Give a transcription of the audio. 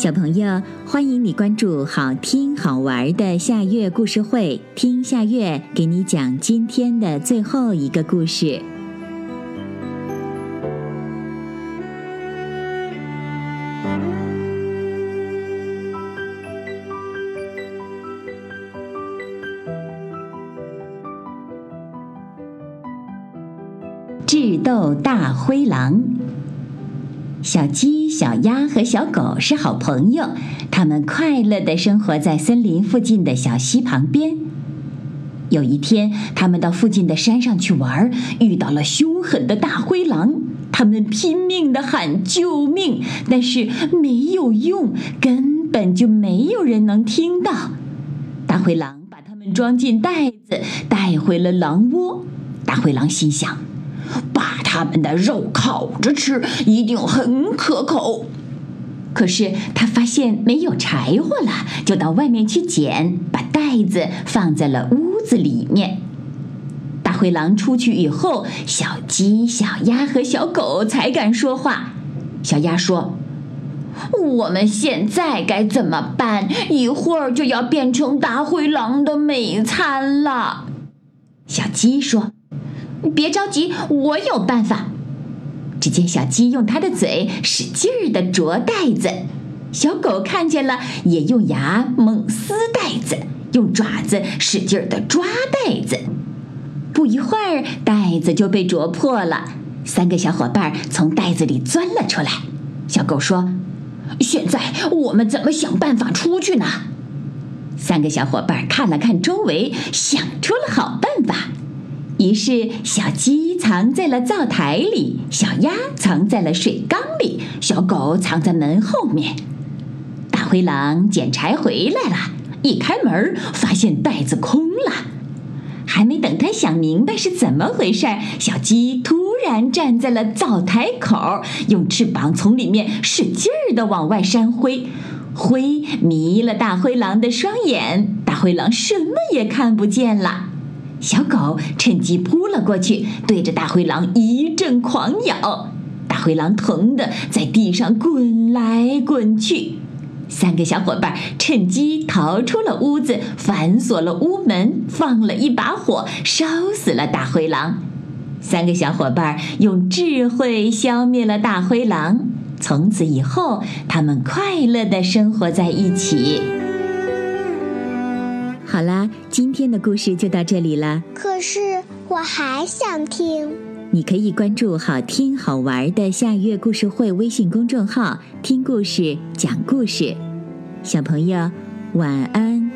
小朋友，欢迎你关注好听好玩的夏月故事会，听夏月给你讲今天的最后一个故事。智斗大灰狼。小鸡、小鸭和小狗是好朋友，它们快乐地生活在森林附近的小溪旁边。有一天，他们到附近的山上去玩，遇到了凶狠的大灰狼。他们拼命地喊救命，但是没有用，根本就没有人能听到。大灰狼把他们装进袋子，带回了狼窝。大灰狼心想。把他们的肉烤着吃，一定很可口。可是他发现没有柴火了，就到外面去捡，把袋子放在了屋子里面。大灰狼出去以后，小鸡、小鸭和小狗才敢说话。小鸭说：“我们现在该怎么办？一会儿就要变成大灰狼的美餐了。”小鸡说。别着急，我有办法。只见小鸡用它的嘴使劲儿地啄袋子，小狗看见了，也用牙猛撕袋子，用爪子使劲儿地抓袋子。不一会儿，袋子就被啄破了，三个小伙伴从袋子里钻了出来。小狗说：“现在我们怎么想办法出去呢？”三个小伙伴看了看周围，想出了好办法。于是，小鸡藏在了灶台里，小鸭藏在了水缸里，小狗藏在门后面。大灰狼捡柴回来了，一开门发现袋子空了。还没等他想明白是怎么回事，小鸡突然站在了灶台口，用翅膀从里面使劲儿地往外扇灰，灰迷了大灰狼的双眼，大灰狼什么也看不见了。小狗趁机扑了过去，对着大灰狼一阵狂咬。大灰狼疼得在地上滚来滚去。三个小伙伴趁机逃出了屋子，反锁了屋门，放了一把火，烧死了大灰狼。三个小伙伴用智慧消灭了大灰狼。从此以后，他们快乐地生活在一起。好啦，今天的故事就到这里了。可是我还想听。你可以关注“好听好玩的夏月故事会”微信公众号，听故事，讲故事。小朋友，晚安。